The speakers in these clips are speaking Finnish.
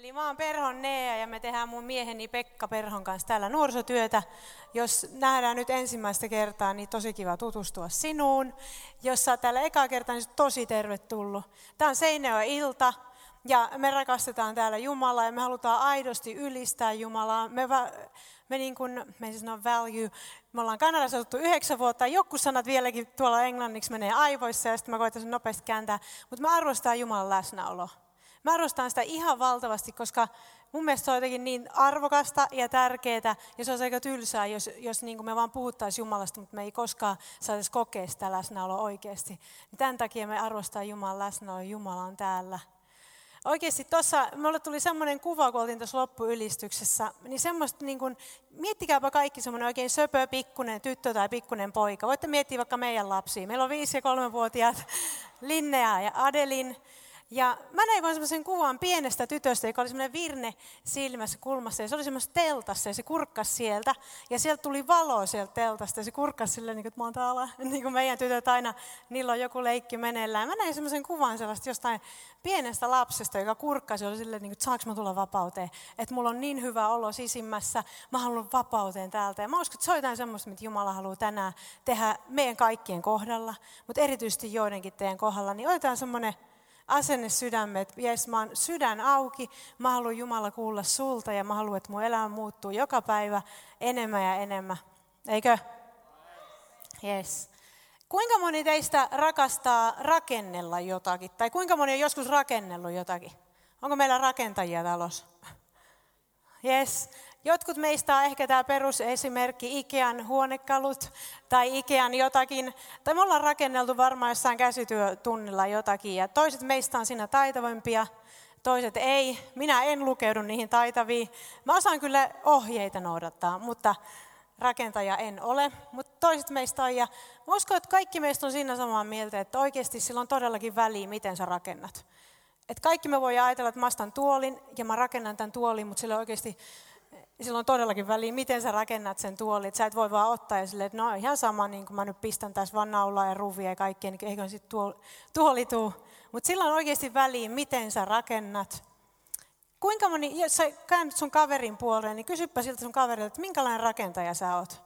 Eli mä oon Perhon Nea ja me tehdään mun mieheni Pekka Perhon kanssa täällä nuorisotyötä. Jos nähdään nyt ensimmäistä kertaa, niin tosi kiva tutustua sinuun. Jos sä täällä ekaa kertaa, niin tosi tervetullut. Tää on Seinäjoen ilta ja me rakastetaan täällä Jumalaa ja me halutaan aidosti ylistää Jumalaa. Me, me niin kuin, me ei sano value, me ollaan Kanadassa asuttu yhdeksän vuotta, joku sanat vieläkin tuolla englanniksi menee aivoissa ja sitten mä koitan sen nopeasti kääntää, mutta mä arvostan Jumalan läsnäoloa. Mä arvostan sitä ihan valtavasti, koska mun mielestä se on jotenkin niin arvokasta ja tärkeää, ja se on aika tylsää, jos, jos niin kuin me vaan puhuttaisiin Jumalasta, mutta me ei koskaan saisi kokea sitä läsnäoloa oikeasti. Niin tämän takia me arvostaa Jumalan läsnäoloa, Jumala on täällä. Oikeasti tuossa, mulle tuli semmoinen kuva, kun oltiin tuossa loppuylistyksessä, niin semmoista, niin kuin, miettikääpä kaikki semmoinen oikein söpö, pikkunen tyttö tai pikkunen poika. Voitte miettiä vaikka meidän lapsia. Meillä on viisi- ja kolmevuotiaat Linnea ja Adelin. Ja mä näin vaan semmoisen kuvan pienestä tytöstä, joka oli semmoinen virne silmässä kulmassa. Ja se oli semmoisessa teltassa ja se kurkkasi sieltä. Ja sieltä tuli valo sieltä teltasta ja se kurkkasi silleen, niin kuin, että mä oon täällä. Niin kuin meidän tytöt aina, niillä on joku leikki meneillään. Mä näin semmoisen kuvan sellaista jostain pienestä lapsesta, joka kurkkasi. Oli silleen, niin kuin, että saanko mä tulla vapauteen. Että mulla on niin hyvä olo sisimmässä. Mä haluan vapauteen täältä. Ja mä uskon, että se on jotain semmoista, mitä Jumala haluaa tänään tehdä meidän kaikkien kohdalla. Mutta erityisesti joidenkin teidän kohdalla. Niin otetaan semmoinen asenne sydämet. Jees, mä oon sydän auki. Mä haluan Jumala kuulla sulta ja mä haluan, että mun elämä muuttuu joka päivä enemmän ja enemmän. Eikö? Yes. Kuinka moni teistä rakastaa rakennella jotakin? Tai kuinka moni on joskus rakennellut jotakin? Onko meillä rakentajia talossa? Yes. Jotkut meistä on ehkä tämä perusesimerkki Ikean huonekalut tai Ikean jotakin. Tai me ollaan rakenneltu varmaan jossain käsityötunnilla jotakin. Ja toiset meistä on siinä taitavampia, toiset ei. Minä en lukeudu niihin taitaviin. Mä osaan kyllä ohjeita noudattaa, mutta rakentaja en ole. Mutta toiset meistä on. Ja mä uskon, että kaikki meistä on siinä samaa mieltä, että oikeasti sillä on todellakin väliä, miten sä rakennat. Et kaikki me voi ajatella, että mä tuolin ja mä rakennan tämän tuolin, mutta sillä oikeasti ja silloin on todellakin väliä, miten sä rakennat sen tuolin. Sä et voi vaan ottaa ja silleen, että no ihan sama, niin kuin mä nyt pistän tässä vaan naulaa ja ruvia ja kaikkea, niin eikö sitten tuoli, tuoli tuu. Mutta sillä on oikeasti väliä, miten sä rakennat. Kuinka moni, jos sä käännyt sun kaverin puoleen, niin kysypä siltä sun kaverilta, että minkälainen rakentaja sä oot.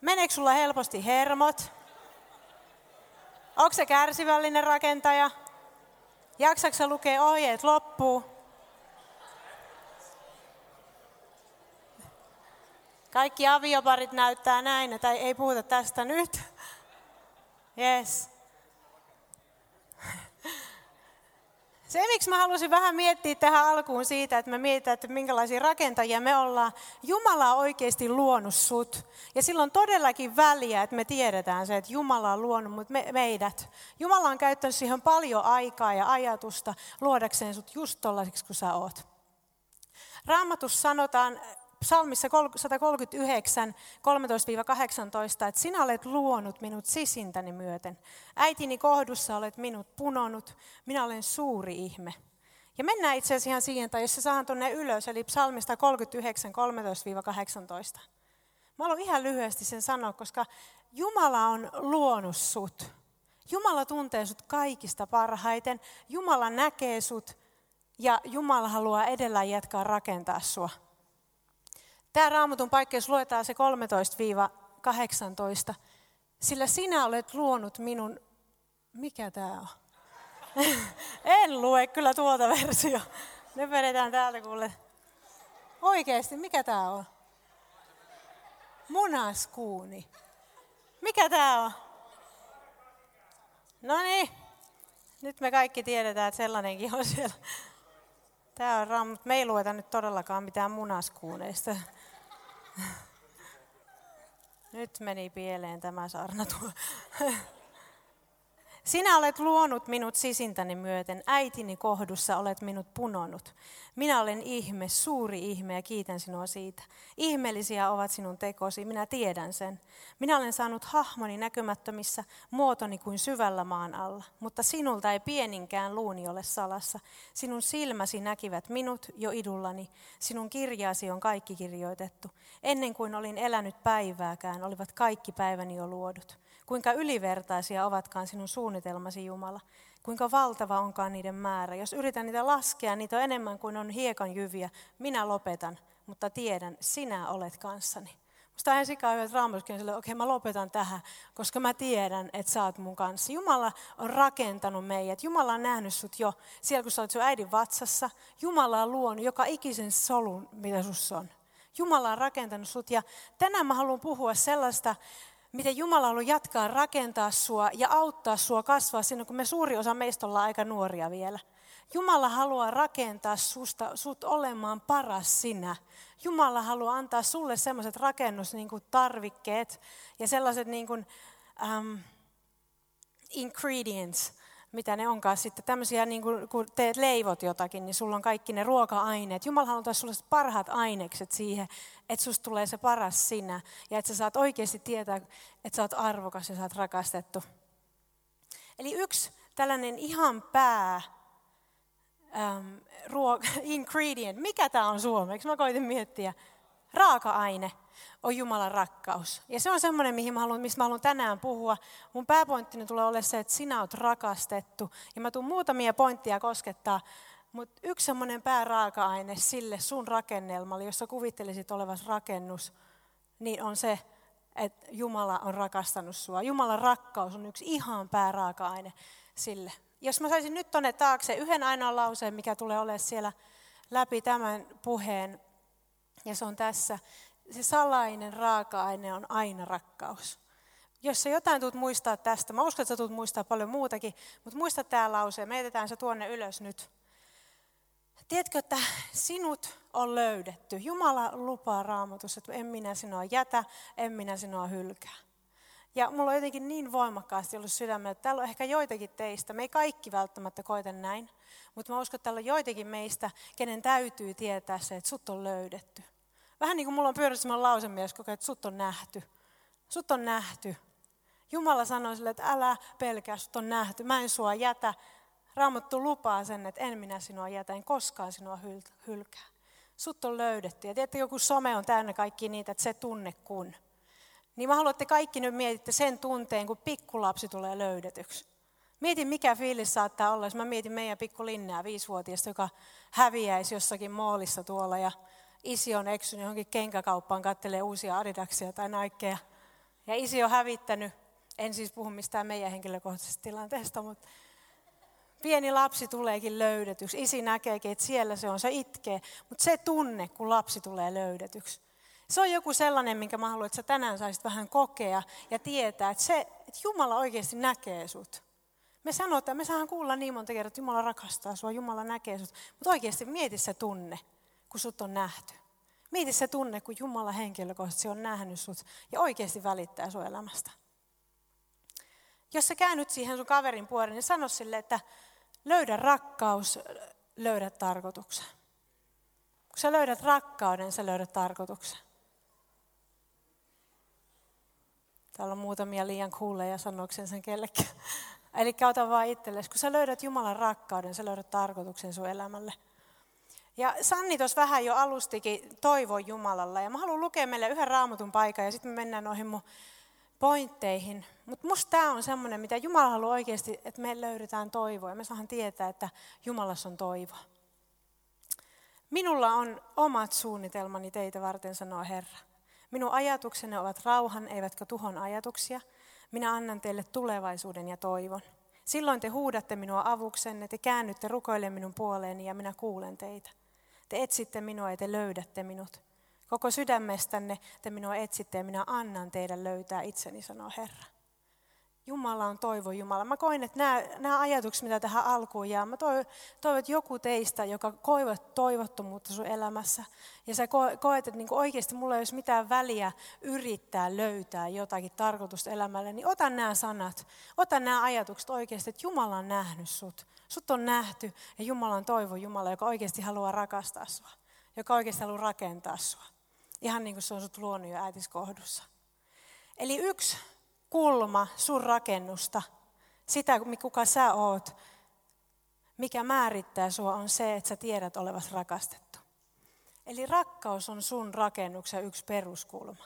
Meneekö sulla helposti hermot? Onko se kärsivällinen rakentaja? Jaksatko lukea ohjeet loppuun? Kaikki avioparit näyttää näin, että ei puhuta tästä nyt. Yes. Se, miksi mä halusin vähän miettiä tähän alkuun siitä, että me mietitään, että minkälaisia rakentajia me ollaan. Jumala on oikeasti luonut sut. Ja silloin todellakin väliä, että me tiedetään se, että Jumala on luonut me, meidät. Jumala on käyttänyt siihen paljon aikaa ja ajatusta luodakseen sut just tollaisiksi kuin sä oot. Raamatus sanotaan psalmissa 139, 13-18, että sinä olet luonut minut sisintäni myöten. Äitini kohdussa olet minut punonut, minä olen suuri ihme. Ja mennään itse asiassa ihan siihen, tai jos se saadaan tuonne ylös, eli psalmista 39, 13-18. Mä haluan ihan lyhyesti sen sanoa, koska Jumala on luonut sut. Jumala tuntee sut kaikista parhaiten. Jumala näkee sut ja Jumala haluaa edellä jatkaa rakentaa sua. Tämä raamatun paikka, jos luetaan se 13-18, sillä sinä olet luonut minun, mikä tämä on? en lue kyllä tuota versio. Ne vedetään täältä kuule. Oikeasti, mikä tämä on? Munaskuuni. Mikä tämä on? No niin, nyt me kaikki tiedetään, että sellainenkin on siellä. Tämä on ram, me ei lueta nyt todellakaan mitään munaskuuneista. Nyt meni pieleen tämä saarna tuo. Sinä olet luonut minut sisintäni myöten, äitini kohdussa olet minut punonut. Minä olen ihme, suuri ihme ja kiitän sinua siitä. Ihmeellisiä ovat sinun tekosi, minä tiedän sen. Minä olen saanut hahmoni näkymättömissä, muotoni kuin syvällä maan alla. Mutta sinulta ei pieninkään luuni ole salassa. Sinun silmäsi näkivät minut jo idullani. Sinun kirjaasi on kaikki kirjoitettu. Ennen kuin olin elänyt päivääkään, olivat kaikki päiväni jo luodut. Kuinka ylivertaisia ovatkaan sinun suunnitelmasi, Jumala. kuinka valtava onkaan niiden määrä. Jos yritän niitä laskea, niitä on enemmän kuin on hiekan jyviä. Minä lopetan, mutta tiedän, sinä olet kanssani. Musta on ensin hyvä, että Raamattukin että okei mä lopetan tähän, koska mä tiedän, että sä oot mun kanssa. Jumala on rakentanut meidät. Jumala on nähnyt sut jo siellä, kun sä olet sun äidin vatsassa. Jumala on luonut joka ikisen solun, mitä sussa on. Jumala on rakentanut sut ja tänään mä haluan puhua sellaista, miten Jumala haluaa jatkaa rakentaa sua ja auttaa sua kasvaa sinne, kun me suuri osa meistä ollaan aika nuoria vielä. Jumala haluaa rakentaa susta, sut olemaan paras sinä. Jumala haluaa antaa sulle sellaiset rakennustarvikkeet niin ja sellaiset niin kuin, um, ingredients, mitä ne onkaan sitten, tämmöisiä, niin kuin, kun teet leivot jotakin, niin sulla on kaikki ne ruoka-aineet. Jumala haluaa sulle parhaat ainekset siihen, että susta tulee se paras sinä. Ja että sä saat oikeasti tietää, että sä oot arvokas ja sä oot rakastettu. Eli yksi tällainen ihan pää um, ruoka, ingredient, mikä tämä on suomeksi? Mä koitin miettiä. Raaka-aine on Jumalan rakkaus. Ja se on semmoinen, mihin mä haluan, mistä mä haluan tänään puhua. Mun pääpointtini tulee olemaan se, että sinä oot rakastettu. Ja mä tuun muutamia pointtia koskettaa. Mutta yksi semmoinen pääraaka-aine sille sun rakennelmalle, jossa kuvittelisit olevas rakennus, niin on se, että Jumala on rakastanut sua. Jumalan rakkaus on yksi ihan pääraaka-aine sille. Jos mä saisin nyt tonne taakse yhden ainoan lauseen, mikä tulee olemaan siellä läpi tämän puheen, ja se on tässä. Se salainen raaka-aine on aina rakkaus. Jos sä jotain tulet muistaa tästä, mä uskon, että sä tulet muistaa paljon muutakin, mutta muista tämä lause, me se tuonne ylös nyt. Tiedätkö, että sinut on löydetty. Jumala lupaa raamatussa, että en minä sinua jätä, en minä sinua hylkää. Ja mulla on jotenkin niin voimakkaasti ollut sydämellä, että täällä on ehkä joitakin teistä, me ei kaikki välttämättä koeta näin, mutta mä uskon, että täällä on joitakin meistä, kenen täytyy tietää se, että sut on löydetty. Vähän niin kuin mulla on pyörissä lausemies koko että sut on nähty. Sut on nähty. Jumala sanoi sille, että älä pelkää, sut on nähty. Mä en sua jätä. Raamattu lupaa sen, että en minä sinua jätä, en koskaan sinua hylkää. Sut on löydetty. Ja tiedätte, joku some on täynnä kaikki niitä, että se tunne kun. Niin mä haluan, että kaikki nyt mietitte sen tunteen, kun pikkulapsi tulee löydetyksi. Mietin, mikä fiilis saattaa olla, jos mä mietin meidän pikku Linnää, viisivuotiasta, joka häviäisi jossakin moolissa tuolla ja isi on eksynyt johonkin kenkäkauppaan, kattelee uusia adidaksia tai naikkeja. Ja isi on hävittänyt, en siis puhu mistään meidän henkilökohtaisesta tilanteesta, mutta pieni lapsi tuleekin löydetyksi. Isi näkeekin, että siellä se on, se itkee. Mutta se tunne, kun lapsi tulee löydetyksi, se on joku sellainen, minkä mä haluan, että sä tänään saisit vähän kokea ja tietää, että, se, että Jumala oikeasti näkee sut. Me sanotaan, me saadaan kuulla niin monta kertaa, että Jumala rakastaa sua, Jumala näkee sut. Mutta oikeasti mieti se tunne, kun sut on nähty. Mieti se tunne, kun Jumala henkilökohtaisesti on nähnyt sut ja oikeasti välittää sun elämästä. Jos sä käännyt siihen sun kaverin puoleen, niin sano sille, että löydä rakkaus, löydä tarkoituksen. Kun sä löydät rakkauden, sä löydät tarkoituksen. Täällä on muutamia liian kuuleja sanoksen sen kellekään. Eli ota vaan itsellesi. Kun sä löydät Jumalan rakkauden, sä löydät tarkoituksen sun elämälle. Ja Sanni tuossa vähän jo alustikin toivo Jumalalla. Ja mä haluan lukea meille yhden raamatun paikan ja sitten me mennään noihin mun pointteihin. Mutta musta tämä on semmoinen, mitä Jumala haluaa oikeasti, että me löydetään toivoa. Ja me saahan tietää, että Jumalassa on toivo. Minulla on omat suunnitelmani teitä varten, sanoo Herra. Minun ajatuksenne ovat rauhan, eivätkä tuhon ajatuksia. Minä annan teille tulevaisuuden ja toivon. Silloin te huudatte minua avuksenne, te käännytte rukoille minun puoleeni ja minä kuulen teitä. Te etsitte minua ja te löydätte minut. Koko sydämestänne te minua etsitte ja minä annan teidän löytää itseni, sanoo Herra. Jumala on toivo Jumala. Mä koin, että nämä, nämä ajatukset, mitä tähän alkuun jää, mä toivon, toivon että joku teistä, joka koivat toivottomuutta sun elämässä, ja sä koet, että niin oikeasti mulla ei olisi mitään väliä yrittää löytää jotakin tarkoitusta elämälle, niin ota nämä sanat, ota nämä ajatukset oikeasti, että Jumala on nähnyt sut. Sut on nähty, ja Jumala on toivo Jumala, joka oikeasti haluaa rakastaa sua, joka oikeasti haluaa rakentaa sua. Ihan niin kuin se on sut luonut jo äitiskohdussa. Eli yksi kulma sun rakennusta, sitä kuka sä oot, mikä määrittää sua on se, että sä tiedät olevas rakastettu. Eli rakkaus on sun rakennuksen yksi peruskulma.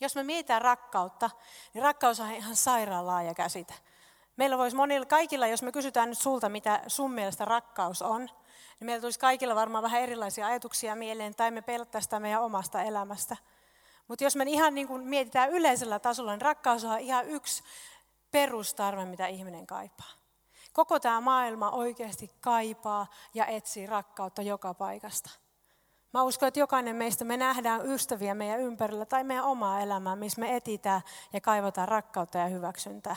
Jos me mietitään rakkautta, niin rakkaus on ihan sairaan laaja käsite. Meillä voisi monilla, kaikilla, jos me kysytään nyt sulta, mitä sun mielestä rakkaus on, niin meillä tulisi kaikilla varmaan vähän erilaisia ajatuksia mieleen, tai me pelättäisiin sitä meidän omasta elämästä. Mutta jos me ihan niin kuin mietitään yleisellä tasolla, niin rakkaus on ihan yksi perustarve, mitä ihminen kaipaa. Koko tämä maailma oikeasti kaipaa ja etsii rakkautta joka paikasta. Mä uskon, että jokainen meistä me nähdään ystäviä meidän ympärillä tai meidän omaa elämää, missä me etitään ja kaivataan rakkautta ja hyväksyntää.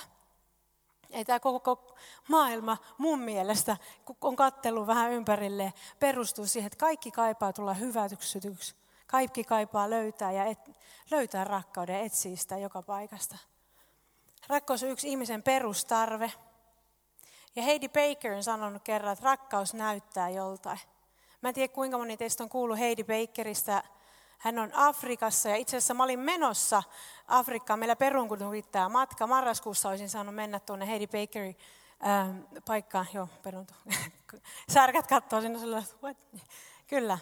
Ei tämä koko maailma mun mielestä, kun on kattelu vähän ympärille, perustuu siihen, että kaikki kaipaa tulla hyväksytyksi. Kaikki kaipaa löytää ja et, löytää rakkauden ja etsiä sitä joka paikasta. Rakkaus on yksi ihmisen perustarve. Ja Heidi Baker on sanonut kerran, että rakkaus näyttää joltain. Mä en tiedä kuinka moni teistä on kuullut Heidi Bakerista. Hän on Afrikassa ja itse asiassa mä olin menossa Afrikkaan. Meillä perun yrittää matka. Marraskuussa olisin saanut mennä tuonne Heidi Bakerin ähm, paikkaan. Joo, peruntu. Särkät katsoo sinne what? Kyllä,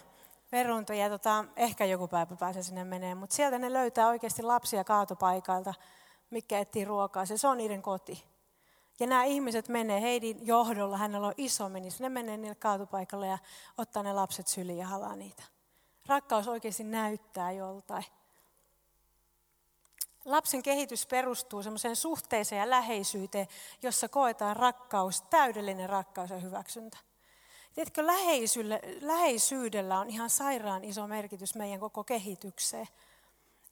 peruntu. Ja tota, ehkä joku päivä pääsee sinne menee. Mutta sieltä ne löytää oikeasti lapsia kaatopaikalta, mikä etsii ruokaa. Se, se on niiden koti. Ja nämä ihmiset menee Heidin johdolla, hänellä on iso menis, ne menee niille kaatupaikalle ja ottaa ne lapset syliin ja halaa niitä. Rakkaus oikeasti näyttää joltain. Lapsen kehitys perustuu semmoiseen suhteeseen ja läheisyyteen, jossa koetaan rakkaus, täydellinen rakkaus ja hyväksyntä. Tiedätkö, läheisyydellä on ihan sairaan iso merkitys meidän koko kehitykseen.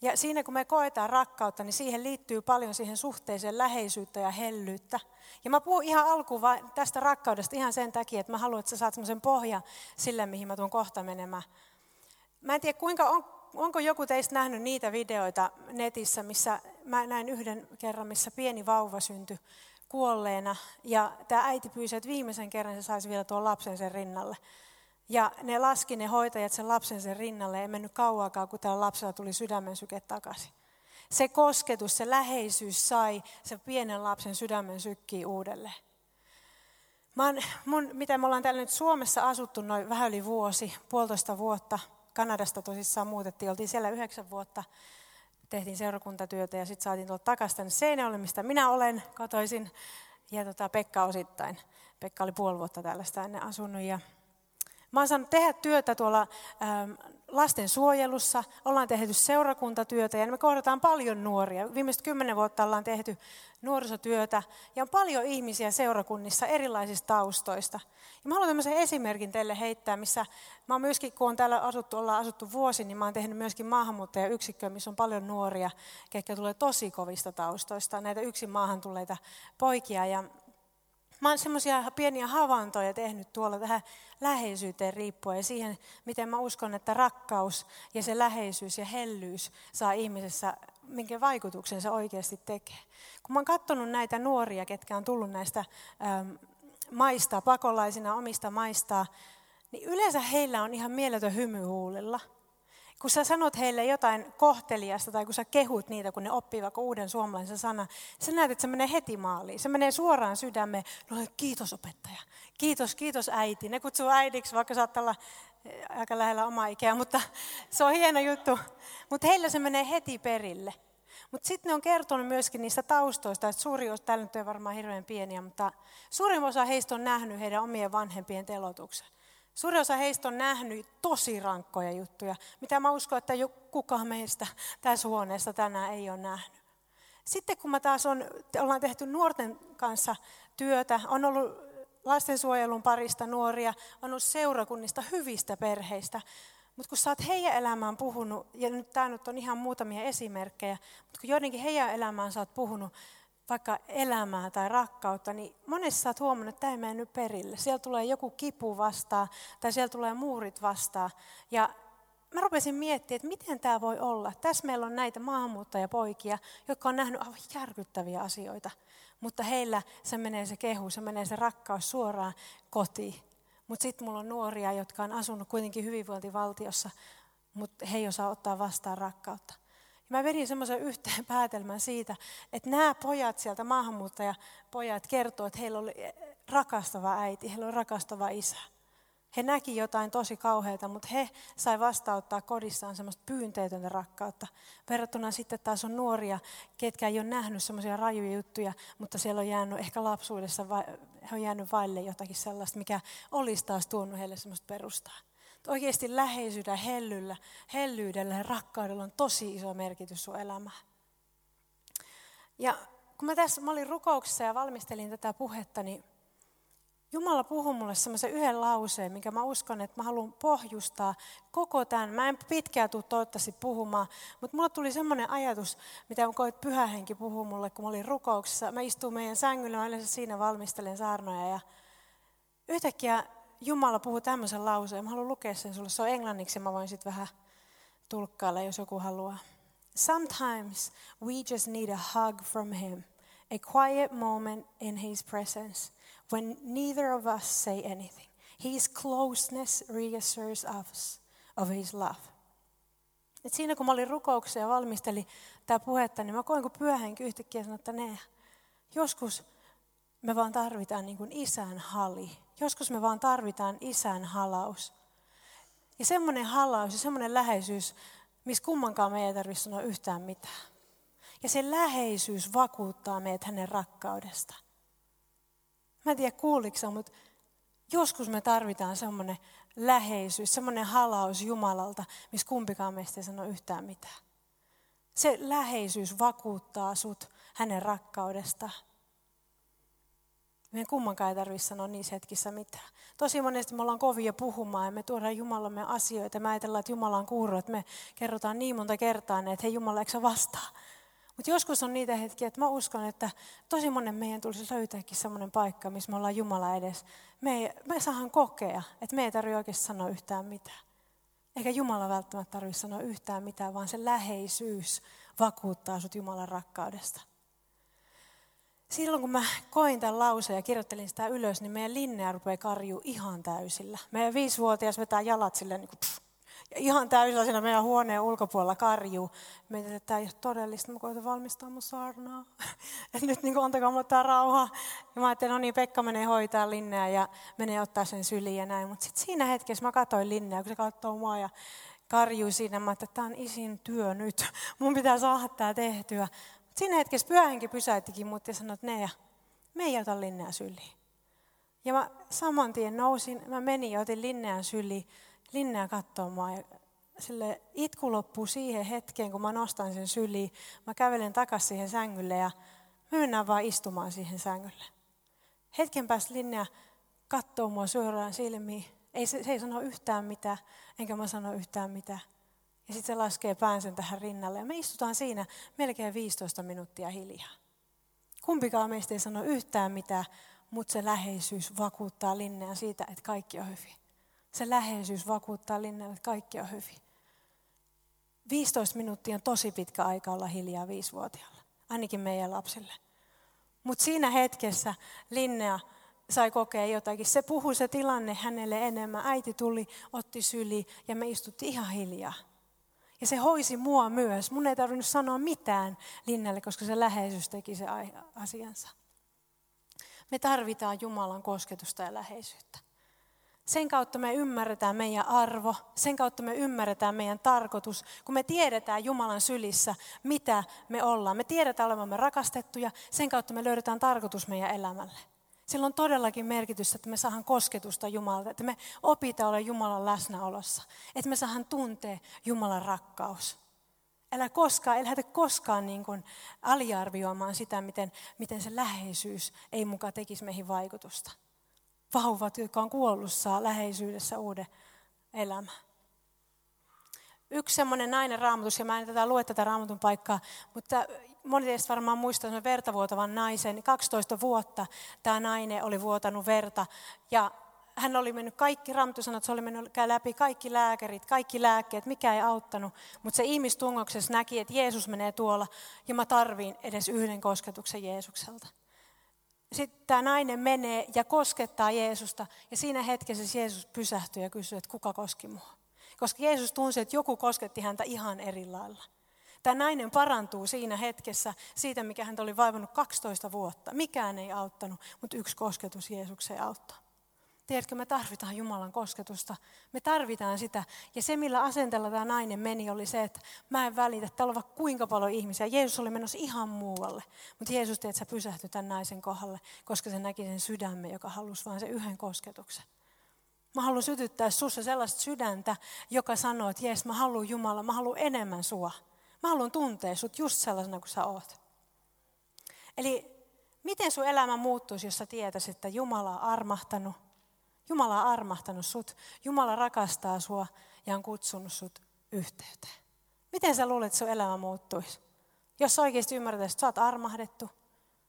Ja siinä kun me koetaan rakkautta, niin siihen liittyy paljon siihen suhteeseen läheisyyttä ja hellyyttä. Ja mä puhun ihan alkuun tästä rakkaudesta ihan sen takia, että mä haluan, että sä saat semmoisen pohjan sille, mihin mä tuun kohta menemään. Mä en tiedä, kuinka on, onko joku teistä nähnyt niitä videoita netissä, missä mä näin yhden kerran, missä pieni vauva syntyi kuolleena. Ja tämä äiti pyysi, että viimeisen kerran se saisi vielä tuon lapsen sen rinnalle. Ja ne laski ne hoitajat sen lapsen sen rinnalle, ei mennyt kauaakaan, kun tällä lapsella tuli sydämen syke takaisin. Se kosketus, se läheisyys sai se pienen lapsen sydämen sykkiä uudelleen. Mä oon, mun, mitä me ollaan täällä nyt Suomessa asuttu noin vähän yli vuosi, puolitoista vuotta. Kanadasta tosissaan muutettiin, oltiin siellä yhdeksän vuotta. Tehtiin seurakuntatyötä ja sitten saatiin tuolta takaisin tänne Seinäjoelle, mistä minä olen kotoisin. Ja tota, Pekka osittain. Pekka oli puoli vuotta täällä sitä ennen asunut. Ja Mä oon saanut tehdä työtä tuolla ähm, lastensuojelussa, ollaan tehty seurakuntatyötä ja me kohdataan paljon nuoria. Viimeiset kymmenen vuotta ollaan tehty nuorisotyötä ja on paljon ihmisiä seurakunnissa erilaisista taustoista. Ja mä haluan tämmöisen esimerkin teille heittää, missä mä oon myöskin, kun on täällä asuttu, ollaan asuttu vuosi, niin mä oon tehnyt myöskin maahanmuuttajayksikköä, missä on paljon nuoria, ketkä tulee tosi kovista taustoista, näitä yksin maahan tulleita poikia. Ja Mä oon semmoisia pieniä havaintoja tehnyt tuolla tähän läheisyyteen riippuen ja siihen, miten mä uskon, että rakkaus ja se läheisyys ja hellyys saa ihmisessä, minkä vaikutuksen se oikeasti tekee. Kun mä oon katsonut näitä nuoria, ketkä on tullut näistä ähm, maista, pakolaisina omista maista, niin yleensä heillä on ihan mieletön hymy huulilla – kun sä sanot heille jotain kohteliasta tai kun sä kehut niitä, kun ne oppii vaikka uuden suomalaisen sanan, sä näet, että se menee heti maaliin. Se menee suoraan sydämeen. No kiitos opettaja. Kiitos, kiitos äiti. Ne kutsuu äidiksi, vaikka saattaa olla eh, aika lähellä omaa ikää, mutta se on hieno juttu. Mutta heillä se menee heti perille. Mutta sitten ne on kertonut myöskin niistä taustoista, että suuri osa, täällä nyt ei varmaan hirveän pieniä, mutta suurin osa heistä on nähnyt heidän omien vanhempien telotuksen. Suurin osa heistä on nähnyt tosi rankkoja juttuja, mitä mä uskon, että kukaan meistä tässä huoneessa tänään ei ole nähnyt. Sitten kun mä taas on, ollaan tehty nuorten kanssa työtä, on ollut lastensuojelun parista nuoria, on ollut seurakunnista hyvistä perheistä, mutta kun sä oot heidän elämään puhunut, ja nyt tämä nyt on ihan muutamia esimerkkejä, mutta kun joidenkin heidän elämään sä oot puhunut, vaikka elämää tai rakkautta, niin monessa oot huomannut, että tämä ei mennyt perille. Siellä tulee joku kipu vastaan tai siellä tulee muurit vastaan. Ja mä rupesin miettimään, että miten tämä voi olla. Tässä meillä on näitä maahanmuuttajapoikia, jotka on nähnyt aivan järkyttäviä asioita. Mutta heillä se menee se kehu, se menee se rakkaus suoraan kotiin. Mutta sitten mulla on nuoria, jotka on asunut kuitenkin hyvinvointivaltiossa, mutta he ei osaa ottaa vastaan rakkautta. Ja mä vedin semmoisen yhteen päätelmän siitä, että nämä pojat sieltä, maahanmuuttajapojat, kertoo, että heillä oli rakastava äiti, heillä oli rakastava isä. He näki jotain tosi kauheita, mutta he sai vastauttaa kodissaan semmoista pyynteetöntä rakkautta. Verrattuna sitten taas on nuoria, ketkä ei ole nähnyt semmoisia rajuja juttuja, mutta siellä on jäänyt ehkä lapsuudessa, he on jäänyt vaille jotakin sellaista, mikä olisi taas tuonut heille semmoista perustaa. Oikeasti läheisyydellä, hellyllä, hellyydellä ja rakkaudella on tosi iso merkitys sun elämään. Ja kun mä tässä mä olin rukouksessa ja valmistelin tätä puhetta, niin Jumala puhuu mulle semmoisen yhden lauseen, minkä mä uskon, että mä haluan pohjustaa koko tämän. Mä en pitkään tule toivottavasti puhumaan, mutta mulla tuli semmoinen ajatus, mitä koit pyhähenki puhuu mulle, kun mä olin rukouksessa. Mä istuin meidän sängyllä, mä yleensä siinä valmistelen saarnoja ja yhtäkkiä Jumala puhuu tämmöisen lauseen. Mä haluan lukea sen sulle, se on englanniksi, mä voin sitten vähän tulkkailla, jos joku haluaa. Sometimes we just need a hug from him, a quiet moment in his presence. when neither of us say anything. His closeness reassures us of his love. Et siinä kun mä olin rukouksia ja valmistelin tämä puhetta, niin mä koin kun pyöhenki yhtäkkiä sanoa, että ne, joskus me vaan tarvitaan niin kuin isän hali. Joskus me vaan tarvitaan isän halaus. Ja semmoinen halaus ja semmoinen läheisyys, missä kummankaan me ei tarvitse sanoa yhtään mitään. Ja se läheisyys vakuuttaa meidät hänen rakkaudesta. Mä en tiedä kuuliko mutta joskus me tarvitaan semmoinen läheisyys, semmoinen halaus Jumalalta, missä kumpikaan meistä ei sano yhtään mitään. Se läheisyys vakuuttaa sut hänen rakkaudesta. Meidän kummankaan ei tarvitse sanoa niissä hetkissä mitään. Tosi monesti me ollaan kovia puhumaan ja me tuodaan Jumalamme asioita. Me ajatellaan, että Jumala on kuuro, että me kerrotaan niin monta kertaa, että hei Jumala, eikö vastaa? Mutta joskus on niitä hetkiä, että mä uskon, että tosi monen meidän tulisi löytääkin semmoinen paikka, missä me ollaan Jumala edes. Me, ei, me saadaan kokea, että me ei tarvitse oikeasti sanoa yhtään mitään. Eikä Jumala välttämättä tarvitse sanoa yhtään mitään, vaan se läheisyys vakuuttaa sut Jumalan rakkaudesta. Silloin kun mä koin tämän lauseen ja kirjoittelin sitä ylös, niin meidän Linnea rupeaa karjuu ihan täysillä. Meidän viisivuotias vetää jalat silleen niin kuin, pff, ja ihan täysillä siinä meidän huoneen ulkopuolella karjuu. Mietin, että tämä ei ole todellista, mä koitan valmistaa mun saarnaa. että nyt niin antakaa mulle tämä rauha. Ja mä ajattelin, no niin, Pekka menee hoitaa Linneä ja menee ottaa sen syliin ja näin. Mutta sitten siinä hetkessä mä katsoin Linneä, kun se katsoo mua ja karjui siinä. Mä että tämä on isin työ nyt. Mun pitää saada tämä tehtyä. Siinä hetkessä pyöhenki pysäyttikin mut ja sanoi, että ne ja me ei ota Linneä syliin. Ja mä saman tien nousin, mä menin ja otin Linneän syliin. Linnea katsoo mua ja sille itku loppuu siihen hetkeen, kun mä nostan sen syliin. Mä kävelen takaisin siihen sängylle ja me mennään vaan istumaan siihen sängylle. Hetken päästä Linnea katsoo mua suoraan silmiin. Ei, se, se ei sano yhtään mitään, enkä mä sano yhtään mitään. Ja sitten se laskee päänsä tähän rinnalle. Ja me istutaan siinä melkein 15 minuuttia hiljaa. Kumpikaan meistä ei sano yhtään mitään, mutta se läheisyys vakuuttaa Linnea siitä, että kaikki on hyvin. Se läheisyys vakuuttaa Linnalle, että kaikki on hyvin. 15 minuuttia on tosi pitkä aika olla hiljaa viisivuotiaalla, ainakin meidän lapsille. Mutta siinä hetkessä Linnea sai kokea jotakin. Se puhui se tilanne hänelle enemmän. Äiti tuli, otti syli ja me istuttiin ihan hiljaa. Ja se hoisi mua myös. Mun ei tarvinnut sanoa mitään Linnalle, koska se läheisyys teki se asiansa. Me tarvitaan Jumalan kosketusta ja läheisyyttä. Sen kautta me ymmärretään meidän arvo, sen kautta me ymmärretään meidän tarkoitus, kun me tiedetään Jumalan sylissä, mitä me ollaan. Me tiedetään olevamme rakastettuja, sen kautta me löydetään tarkoitus meidän elämälle. Sillä on todellakin merkitystä, että me saadaan kosketusta Jumalalta, että me opitaan olla Jumalan läsnäolossa, että me saadaan tuntea Jumalan rakkaus. Älä koskaan, älä koskaan niin kuin aliarvioimaan sitä, miten, miten se läheisyys ei mukaan tekisi meihin vaikutusta vauvat, jotka on kuollut, saa läheisyydessä uuden elämän. Yksi semmoinen nainen raamatus, ja mä en tätä lue tätä raamatun paikkaa, mutta moni teistä varmaan muistaa sen vertavuotavan naisen. 12 vuotta tämä nainen oli vuotanut verta, ja hän oli mennyt kaikki, Raamattu sanoi, että se oli mennyt läpi kaikki lääkärit, kaikki lääkkeet, mikä ei auttanut. Mutta se ihmistungoksessa näki, että Jeesus menee tuolla, ja mä tarviin edes yhden kosketuksen Jeesukselta sitten tämä nainen menee ja koskettaa Jeesusta. Ja siinä hetkessä Jeesus pysähtyy ja kysyy, että kuka koski mua. Koska Jeesus tunsi, että joku kosketti häntä ihan eri lailla. Tämä nainen parantuu siinä hetkessä siitä, mikä hän oli vaivannut 12 vuotta. Mikään ei auttanut, mutta yksi kosketus Jeesukseen auttaa. Tiedätkö, me tarvitaan Jumalan kosketusta. Me tarvitaan sitä. Ja se, millä asenteella tämä nainen meni, oli se, että mä en välitä. Täällä on kuinka paljon ihmisiä. Jeesus oli menossa ihan muualle. Mutta Jeesus, että sä pysähtyi tämän naisen kohdalle, koska se näki sen sydämen, joka halusi vain sen yhden kosketuksen. Mä haluan sytyttää sussa sellaista sydäntä, joka sanoo, että jees, mä haluan Jumala, mä haluan enemmän sua. Mä haluan tuntea sut just sellaisena kuin sä oot. Eli miten sun elämä muuttuisi, jos sä tietäisit, että Jumala on armahtanut, Jumala on armahtanut sut, Jumala rakastaa sua ja on kutsunut sut yhteyteen. Miten sä luulet, että sun elämä muuttuisi? Jos oikeasti ymmärrät, että sä oot armahdettu,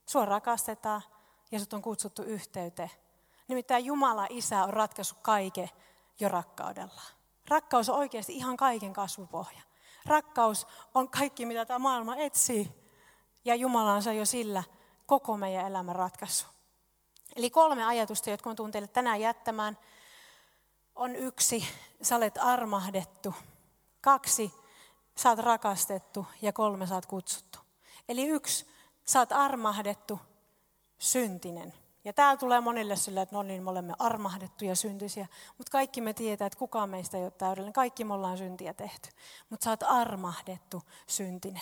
sua rakastetaan ja sut on kutsuttu yhteyteen. Nimittäin Jumala Isä on ratkaissut kaiken jo rakkaudella. Rakkaus on oikeasti ihan kaiken kasvupohja. Rakkaus on kaikki, mitä tämä maailma etsii. Ja Jumala on jo sillä koko meidän elämän ratkaisu. Eli kolme ajatusta, jotka mä tuun teille tänään jättämään, on yksi, sä olet armahdettu. Kaksi, sä oot rakastettu. Ja kolme, sä oot kutsuttu. Eli yksi, sä oot armahdettu, syntinen. Ja tämä tulee monille sillä, että no niin, me olemme armahdettuja syntisiä. Mutta kaikki me tietää, että kukaan meistä ei ole täydellinen. Kaikki me ollaan syntiä tehty. Mutta sä oot armahdettu syntinen.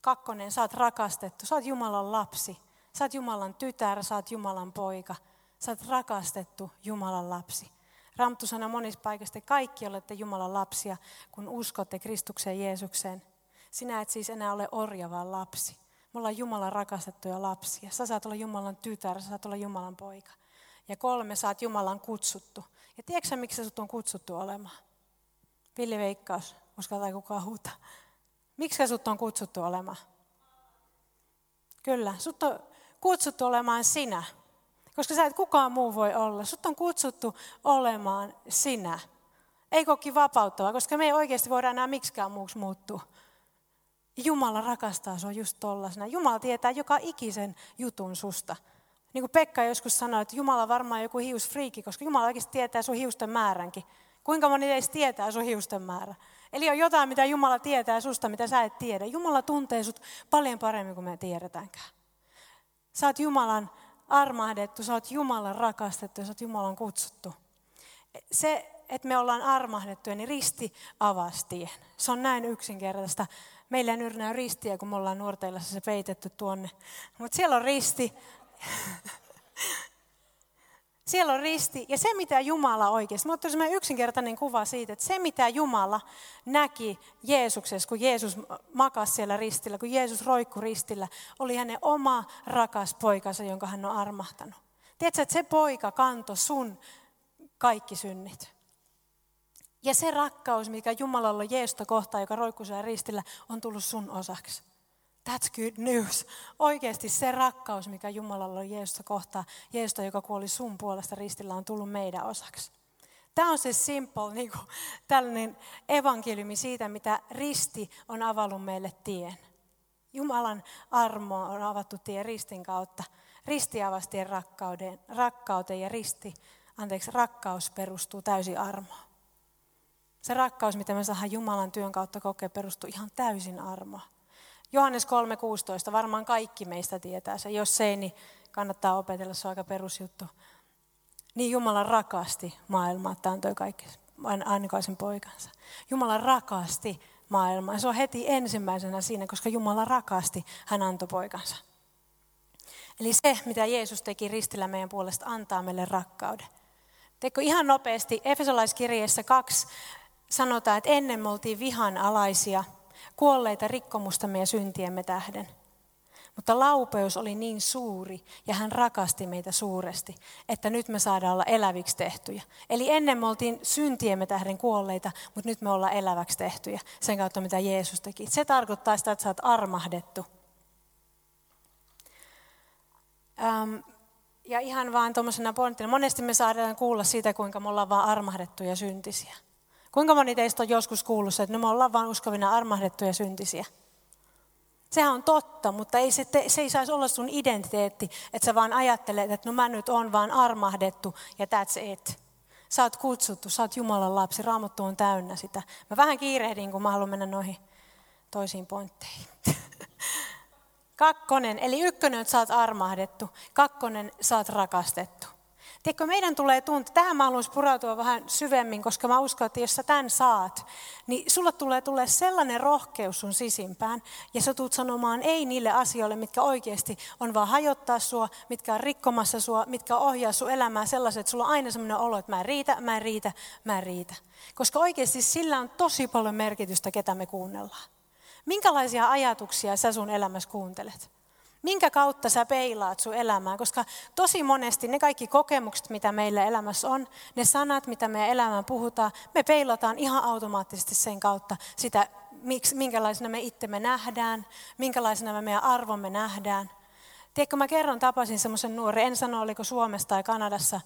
Kakkonen, sä oot rakastettu. Sä oot Jumalan lapsi. Sä oot Jumalan tytär, sä oot Jumalan poika. Sä oot rakastettu Jumalan lapsi. Ramtu sanoo monissa paikoissa, että kaikki olette Jumalan lapsia, kun uskotte Kristukseen Jeesukseen. Sinä et siis enää ole orja, vaan lapsi. Me ollaan Jumalan rakastettuja lapsia. Sä saat olla Jumalan tytär, sä saat olla Jumalan poika. Ja kolme, sä oot Jumalan kutsuttu. Ja tiedätkö miksi sä sut on kutsuttu olemaan? Villi Veikkaus, uskaltaa kukaan huuta. Miksi sut on kutsuttu olemaan? Kyllä, sut on kutsuttu olemaan sinä. Koska sä et kukaan muu voi olla. Sut on kutsuttu olemaan sinä. Ei koki vapauttavaa, koska me ei oikeasti voida enää miksikään muuksi muuttua. Jumala rakastaa sinua just tollasena. Jumala tietää joka ikisen jutun susta. Niin kuin Pekka joskus sanoi, että Jumala varmaan joku hiusfriiki, koska Jumala oikeasti tietää sun hiusten määränkin. Kuinka moni edes tietää sun hiusten määrä? Eli on jotain, mitä Jumala tietää susta, mitä sä et tiedä. Jumala tuntee sut paljon paremmin kuin me tiedetäänkään. Sä oot Jumalan armahdettu, sä oot Jumalan rakastettu ja sä oot Jumalan kutsuttu. Se, että me ollaan armahdettuja, niin risti avasti. Se on näin yksinkertaista. Meillä ei näy ristiä, kun me ollaan nuorteillassa se peitetty tuonne. Mutta siellä on risti. siellä on risti. Ja se, mitä Jumala oikeasti, mä ottaisin yksinkertainen kuva siitä, että se, mitä Jumala näki Jeesuksessa, kun Jeesus makasi siellä ristillä, kun Jeesus roikku ristillä, oli hänen oma rakas poikansa, jonka hän on armahtanut. Tiedätkö, että se poika kantoi sun kaikki synnit. Ja se rakkaus, mikä Jumalalla on Jeesusta kohtaan, joka roikkuu siellä ristillä, on tullut sun osaksi. That's good news. Oikeasti se rakkaus, mikä Jumalalla on Jeesusta kohtaan, Jeesusta, joka kuoli sun puolesta ristillä, on tullut meidän osaksi. Tämä on se simple niin kuin, tällainen evankeliumi siitä, mitä risti on avannut meille tien. Jumalan armo on avattu tie ristin kautta. Risti avasi tien rakkauteen, rakkauteen ja risti, anteeksi, rakkaus perustuu täysin armoon. Se rakkaus, mitä me saadaan Jumalan työn kautta kokea, perustuu ihan täysin armoa. Johannes 3.16, varmaan kaikki meistä tietää se. Jos ei, niin kannattaa opetella, se on aika perusjuttu. Niin Jumala rakasti maailmaa, että antoi kaikki ainokaisen poikansa. Jumala rakasti maailmaa. Se on heti ensimmäisenä siinä, koska Jumala rakasti, hän antoi poikansa. Eli se, mitä Jeesus teki ristillä meidän puolesta, antaa meille rakkauden. Teikö ihan nopeasti Efesolaiskirjeessä 2, sanotaan, että ennen me oltiin vihan alaisia, kuolleita rikkomustamme ja syntiemme tähden. Mutta laupeus oli niin suuri ja hän rakasti meitä suuresti, että nyt me saadaan olla eläviksi tehtyjä. Eli ennen me oltiin syntiemme tähden kuolleita, mutta nyt me ollaan eläväksi tehtyjä sen kautta, mitä Jeesus teki. Se tarkoittaa sitä, että sä oot armahdettu. Ähm, ja ihan vaan tuommoisena pointtina, monesti me saadaan kuulla siitä, kuinka me ollaan vaan armahdettuja syntisiä. Kuinka moni teistä on joskus kuullut että no me ollaan vain uskovina armahdettuja syntisiä? Sehän on totta, mutta ei se, te, se ei saisi olla sun identiteetti, että sä vaan ajattelet, että no mä nyt on vaan armahdettu ja that's it. Sä oot kutsuttu, sä oot Jumalan lapsi, raamattu on täynnä sitä. Mä vähän kiirehdin, kun mä haluan mennä noihin toisiin pointteihin. Kakkonen, eli ykkönen, että sä oot armahdettu. Kakkonen, sä oot rakastettu. Tiedätkö, meidän tulee tuntea, tähän mä haluaisin purautua vähän syvemmin, koska mä uskon, että jos sä tämän saat, niin sulla tulee tulee sellainen rohkeus sun sisimpään, ja sä tulet sanomaan ei niille asioille, mitkä oikeasti on vaan hajottaa sua, mitkä on rikkomassa sua, mitkä ohjaa sun elämää sellaiset, että sulla on aina sellainen olo, että mä en riitä, mä en riitä, mä en riitä. Koska oikeasti sillä on tosi paljon merkitystä, ketä me kuunnellaan. Minkälaisia ajatuksia sä sun elämässä kuuntelet? Minkä kautta sä peilaat sun elämään? Koska tosi monesti ne kaikki kokemukset, mitä meillä elämässä on, ne sanat, mitä meidän elämään puhutaan, me peilataan ihan automaattisesti sen kautta sitä, minkälaisena me itsemme nähdään, minkälaisena me meidän arvomme nähdään. Tiedätkö, mä kerran tapasin semmoisen nuoren, en sano oliko Suomessa tai Kanadassa,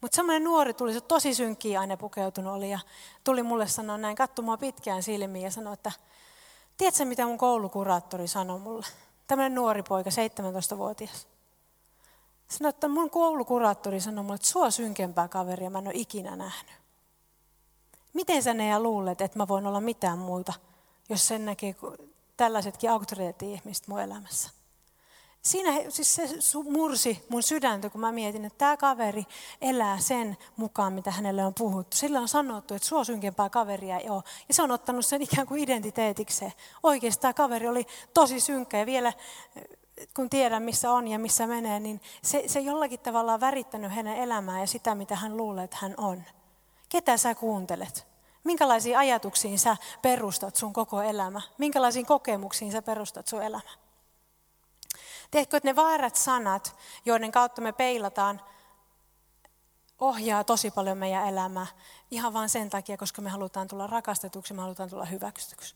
mutta semmoinen nuori tuli, se tosi synkkiä aina pukeutunut oli ja tuli mulle sanoa näin, katsoi mua pitkään silmiin ja sanoi, että tiedätkö mitä mun koulukuraattori sanoi mulle? Tämmöinen nuori poika, 17-vuotias. Sanoi, että mun koulukuraattori sanoi mulle, että sua synkempää kaveria mä en ole ikinä nähnyt. Miten sä ne luulet, että mä voin olla mitään muuta, jos sen näkee tällaisetkin auktoriteetti-ihmiset mun elämässä? Siinä siis se mursi mun sydäntä, kun mä mietin, että tämä kaveri elää sen mukaan, mitä hänelle on puhuttu. Sillä on sanottu, että sua synkempää kaveria ei ole. Ja se on ottanut sen ikään kuin identiteetikseen. Oikeasti tämä kaveri oli tosi synkkä ja vielä kun tiedän missä on ja missä menee, niin se, se jollakin tavalla on värittänyt hänen elämää ja sitä, mitä hän luulee, että hän on. Ketä sä kuuntelet? Minkälaisiin ajatuksiin sä perustat sun koko elämä? Minkälaisiin kokemuksiin sä perustat sun elämä? Tiedätkö, että ne vaarat sanat, joiden kautta me peilataan, ohjaa tosi paljon meidän elämää. Ihan vain sen takia, koska me halutaan tulla rakastetuksi, me halutaan tulla hyväksytyksi.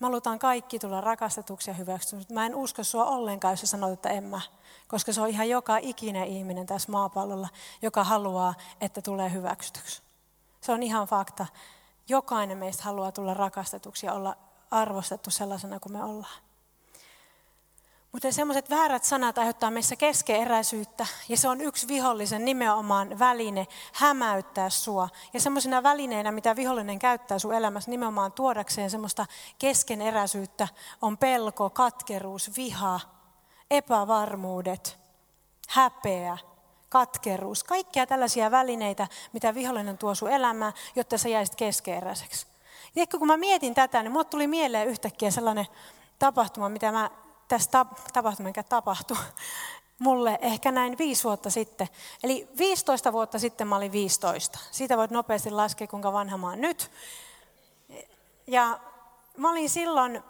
Me halutaan kaikki tulla rakastetuksi ja hyväksytyksi. Mä en usko sua ollenkaan, jos sä sanot, että en mä. Koska se on ihan joka ikinen ihminen tässä maapallolla, joka haluaa, että tulee hyväksytyksi. Se on ihan fakta. Jokainen meistä haluaa tulla rakastetuksi ja olla arvostettu sellaisena kuin me ollaan. Mutta semmoiset väärät sanat aiheuttaa meissä keskeeräisyyttä ja se on yksi vihollisen nimenomaan väline hämäyttää sua. Ja semmoisena välineenä, mitä vihollinen käyttää sun elämässä nimenomaan tuodakseen semmoista keskeneräisyyttä, on pelko, katkeruus, viha, epävarmuudet, häpeä, katkeruus. Kaikkia tällaisia välineitä, mitä vihollinen tuo sun elämään, jotta sä jäisit keskeeräiseksi. Tiedätkö, kun mä mietin tätä, niin mulle tuli mieleen yhtäkkiä sellainen tapahtuma, mitä mä tässä tapahtuma, mikä tapahtui mulle ehkä näin viisi vuotta sitten. Eli 15 vuotta sitten mä olin 15. Siitä voit nopeasti laskea, kuinka vanha mä oon nyt. Ja mä olin silloin,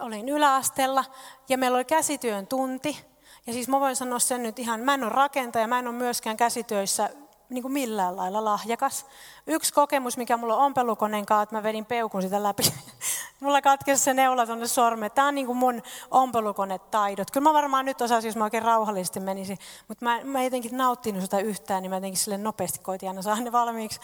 olin yläasteella ja meillä oli käsityön tunti. Ja siis mä voin sanoa sen nyt ihan, mä en ole rakentaja, mä en ole myöskään käsityöissä niin kuin millään lailla lahjakas. Yksi kokemus, mikä mulla on ompelukoneen kanssa, että mä vedin peukun sitä läpi. mulla katkesi se neula tuonne sormeen. Tämä on niin kuin mun ompelukonetaidot. Kyllä mä varmaan nyt osaisin, jos mä oikein rauhallisesti menisin. Mutta mä, mä jotenkin nauttinut sitä yhtään, niin mä jotenkin sille nopeasti koitin aina saada ne valmiiksi.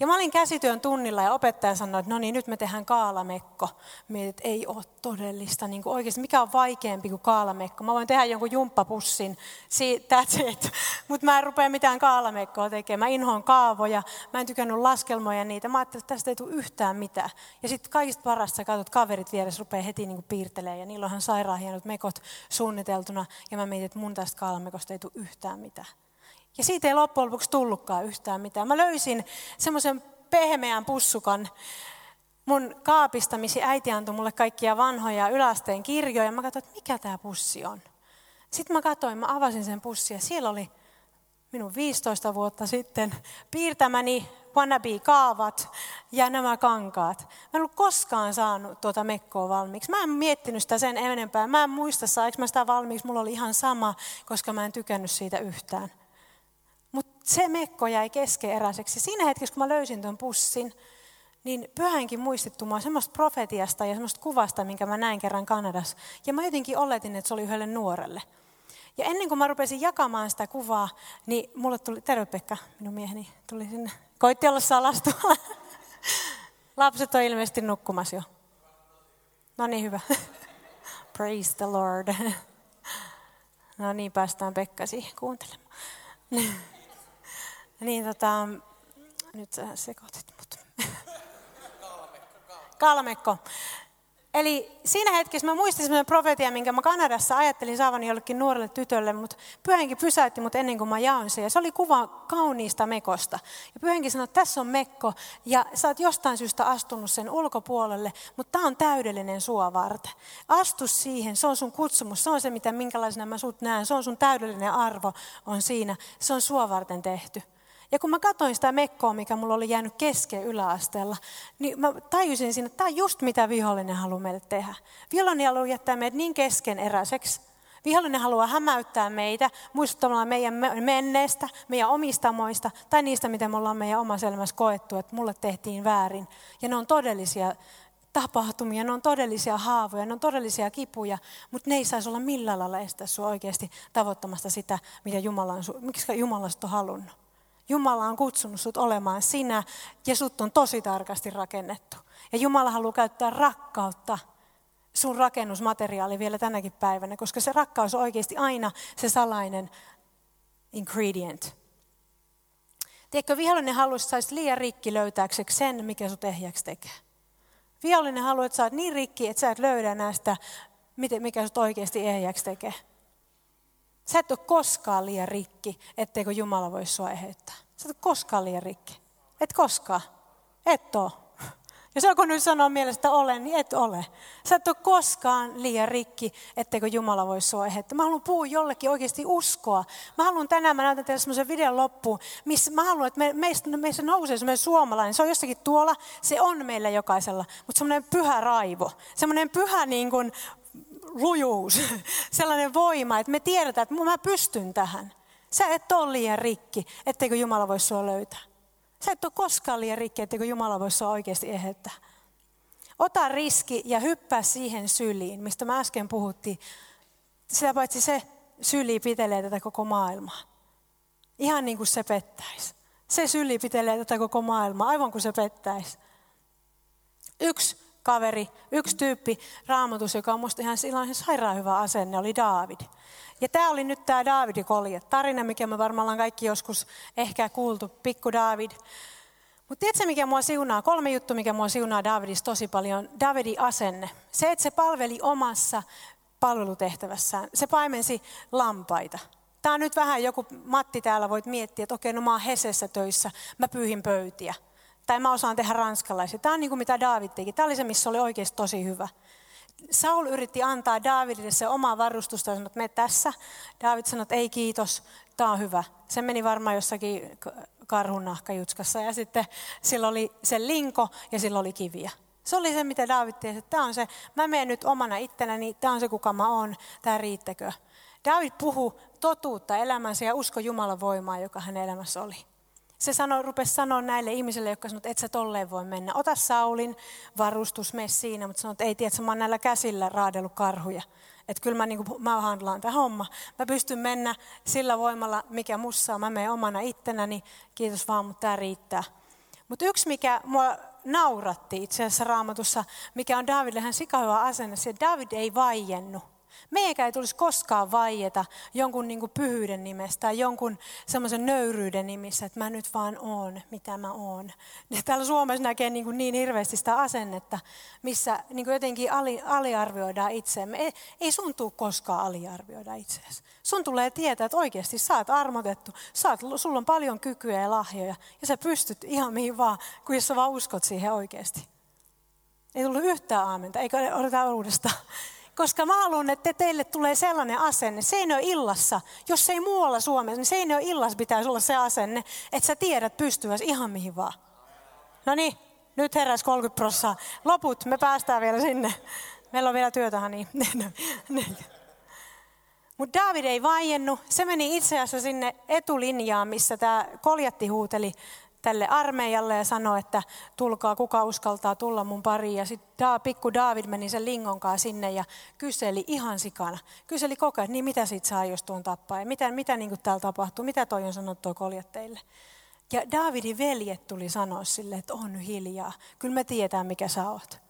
Ja mä olin käsityön tunnilla ja opettaja sanoi, että no niin, nyt me tehdään kaalamekko. Mietin, että ei ole todellista. Niin kuin oikeasti, mikä on vaikeampi kuin kaalamekko? Mä voin tehdä jonkun jumppapussin, it. Mutta mä en rupea mitään kaalamekkoa tekemään. Mä inhoan kaavoja, mä en tykännyt laskelmoja niitä. Mä ajattelin, että tästä ei tule yhtään mitään. Ja sitten kaikista parasta sä katsot kaverit vieressä rupeaa heti niin piirtelemään. Ja niillä onhan sairaan hienot mekot suunniteltuna. Ja mä mietin, että mun tästä kaalamekosta ei tule yhtään mitään. Ja siitä ei loppujen lopuksi tullutkaan yhtään mitään. Mä löysin semmoisen pehmeän pussukan mun kaapista, missä äiti antoi mulle kaikkia vanhoja yläasteen kirjoja. Mä katsoin, että mikä tämä pussi on. Sitten mä katsoin, mä avasin sen pussin ja siellä oli minun 15 vuotta sitten piirtämäni wannabe-kaavat ja nämä kankaat. Mä en ollut koskaan saanut tuota mekkoa valmiiksi. Mä en miettinyt sitä sen enempää. Mä en muista, saanko mä sitä valmiiksi. Mulla oli ihan sama, koska mä en tykännyt siitä yhtään. Mutta se mekko jäi keskeeräiseksi. Siinä hetkessä, kun mä löysin tuon pussin, niin pyhänkin muistittu mua semmoista profetiasta ja semmoista kuvasta, minkä mä näin kerran Kanadassa. Ja mä jotenkin oletin, että se oli yhdelle nuorelle. Ja ennen kuin mä rupesin jakamaan sitä kuvaa, niin mulle tuli, terve Pekka, minun mieheni tuli sinne. Koitti olla salastuolla. Lapset on ilmeisesti nukkumassa jo. No niin, hyvä. Praise the Lord. No niin, päästään Pekka siihen kuuntelemaan. niin tota, nyt sä sekoitit mut. Kalmekko. Eli siinä hetkessä mä muistin sellainen profetia, minkä mä Kanadassa ajattelin saavani jollekin nuorelle tytölle, mutta pyhänkin pysäytti mut ennen kuin mä jaoin sen. Ja se oli kuva kauniista mekosta. Ja pyhänkin sanoi, että tässä on mekko ja sä oot jostain syystä astunut sen ulkopuolelle, mutta tämä on täydellinen sua varten. Astu siihen, se on sun kutsumus, se on se, mitä minkälaisena mä sut näen, se on sun täydellinen arvo on siinä, se on sua varten tehty. Ja kun mä katsoin sitä mekkoa, mikä mulla oli jäänyt kesken yläasteella, niin mä tajusin siinä, että tämä on just mitä vihollinen haluaa meille tehdä. Vihollinen haluaa jättää meidät niin keskeneräiseksi. Vihollinen haluaa hämäyttää meitä muistuttamalla meidän menneestä, meidän omistamoista tai niistä, mitä me ollaan meidän omassa elämässä koettu, että mulle tehtiin väärin. Ja ne on todellisia tapahtumia, ne on todellisia haavoja, ne on todellisia kipuja, mutta ne ei saisi olla millään lailla estää sinua oikeasti tavoittamasta sitä, mitä Jumala on, miksi Jumala on halunnut. Jumala on kutsunut sut olemaan sinä ja sut on tosi tarkasti rakennettu. Ja Jumala haluaa käyttää rakkautta sun rakennusmateriaali vielä tänäkin päivänä, koska se rakkaus on oikeasti aina se salainen ingredient. Tiedätkö, vihollinen haluaisi, saisi liian rikki löytääkseksi sen, mikä sut ehjäksi tekee. Vihollinen haluaa, että sä oot niin rikki, että sä et löydä näistä, mikä sut oikeasti ehjäksi tekee. Sä et ole koskaan liian rikki, etteikö Jumala voi sua eheyttää. Sä et ole koskaan liian rikki. Et koskaan. Et. Ja se kun nyt sanoo mielestä olen, niin et ole. Sä et ole koskaan liian rikki, etteikö Jumala voi sua eheyttää. Mä haluan puhua jollekin oikeasti uskoa. Mä haluan tänään, mä näytän teille semmoisen videon loppuun, missä mä haluan, että me, meistä, meistä nousee semmoinen suomalainen. Se on jossakin tuolla, se on meillä jokaisella, mutta semmoinen pyhä raivo. Semmoinen pyhä niin kuin, lujuus, sellainen voima, että me tiedetään, että mä pystyn tähän. Sä et ole liian rikki, etteikö Jumala voi sua löytää. Sä et ole koskaan liian rikki, etteikö Jumala voi sua oikeasti eheyttää. Ota riski ja hyppää siihen syliin, mistä mä äsken puhuttiin. Sitä paitsi se syli pitelee tätä koko maailmaa. Ihan niin kuin se pettäisi. Se syli pitelee tätä koko maailmaa, aivan kuin se pettäisi. Yksi kaveri, yksi tyyppi raamatus, joka on musta ihan silloin sairaan hyvä asenne, oli Daavid. Ja tämä oli nyt tämä Daavidin kolje. Tarina, mikä me varmaan ollaan kaikki joskus ehkä kuultu, pikku Daavid. Mutta tiedätkö, mikä mua siunaa? Kolme juttu, mikä mua siunaa Davidista tosi paljon. Davidin asenne. Se, että se palveli omassa palvelutehtävässään. Se paimensi lampaita. Tämä on nyt vähän joku, Matti täällä voit miettiä, että okei, no mä oon Hesessä töissä, mä pyyhin pöytiä tai mä osaan tehdä ranskalaisia. Tämä on niin kuin mitä David teki. Tämä oli se, missä oli oikeasti tosi hyvä. Saul yritti antaa Davidille se omaa varustusta ja sanoi, että me tässä. David sanoi, että ei kiitos, tämä on hyvä. Se meni varmaan jossakin karhunahkajutskassa ja sitten sillä oli se linko ja sillä oli kiviä. Se oli se, mitä David tiesi, että tämä on se, mä menen nyt omana ittenäni, tämä on se, kuka mä oon, tämä riittäkö. David puhu totuutta elämänsä ja usko Jumalan voimaa, joka hänen elämässä oli se sano, rupesi sanoa näille ihmisille, jotka sanoivat, että et sä tolleen voi mennä. Ota Saulin varustus, mene siinä, mutta sanoit, että ei tiedä, mä oon näillä käsillä raadellut karhuja. Että kyllä mä, niin kuin, mä handlaan tämä homma. Mä pystyn mennä sillä voimalla, mikä mussa on. Mä menen omana ittenäni, kiitos vaan, mutta tämä riittää. Mutta yksi, mikä mua nauratti itse asiassa raamatussa, mikä on Davidille hän sikahyvä asenne, se David ei vaiennut. Meidän ei tulisi koskaan vaieta jonkun niin kuin pyhyyden nimestä tai jonkun semmoisen nöyryyden nimissä, että mä nyt vaan oon, mitä mä oon. Ja täällä Suomessa näkee niin, kuin niin hirveästi sitä asennetta, missä niin kuin jotenkin ali, aliarvioidaan itseämme. Ei, ei sun tule koskaan aliarvioida itseäsi. Sun tulee tietää, että oikeasti sä oot armotettu, sä oot, sulla on paljon kykyä ja lahjoja ja sä pystyt ihan mihin vaan, kun jos sä vaan uskot siihen oikeasti. Ei tullut yhtään aamenta, eikä odota uudestaan. Koska mä haluan, että teille tulee sellainen asenne. Se ei ole illassa. Jos ei muualla Suomessa, niin se ei ole illassa pitäisi olla se asenne, että sä tiedät pystyväsi ihan mihin vaan. No niin, nyt heräs 30 prossaa. Loput, me päästään vielä sinne. Meillä on vielä työtä, niin. Mutta David ei vaiennut. Se meni itse asiassa sinne etulinjaan, missä tämä koljatti huuteli tälle armeijalle ja sanoi, että tulkaa, kuka uskaltaa tulla mun pariin. Ja sitten pikku David meni sen lingon kanssa sinne ja kyseli ihan sikana. Kyseli koko ajan, niin mitä siitä saa, jos tuon tappaa? Ja mitä, mitä niin täällä tapahtuu? Mitä toi on sanottu tuo koljatteille? Ja Davidin veljet tuli sanoa sille, että on hiljaa. Kyllä me tietää, mikä sä oot.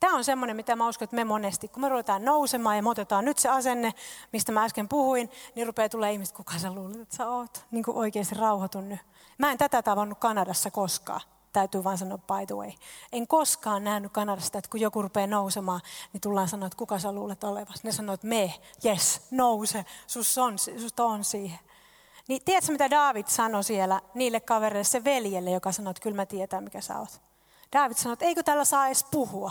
Tämä on semmoinen, mitä mä uskon, että me monesti, kun me ruvetaan nousemaan ja me otetaan nyt se asenne, mistä mä äsken puhuin, niin rupeaa tulee ihmiset, kuka sä luulet, että sä oot niin kuin oikeasti rauhoitun nyt. Mä en tätä tavannut Kanadassa koskaan. täytyy vaan sanoa by the way. En koskaan nähnyt Kanadasta, että kun joku rupeaa nousemaan, niin tullaan sanoa, että kuka sä luulet olevasi. Ne sanoo, että me, yes, nouse, sus on, sus on siihen. Niin tiedätkö, mitä David sanoi siellä niille kavereille, se veljelle, joka sanoi, että kyllä mä tietää, mikä sä oot. David sanoi, että eikö tällä saa edes puhua.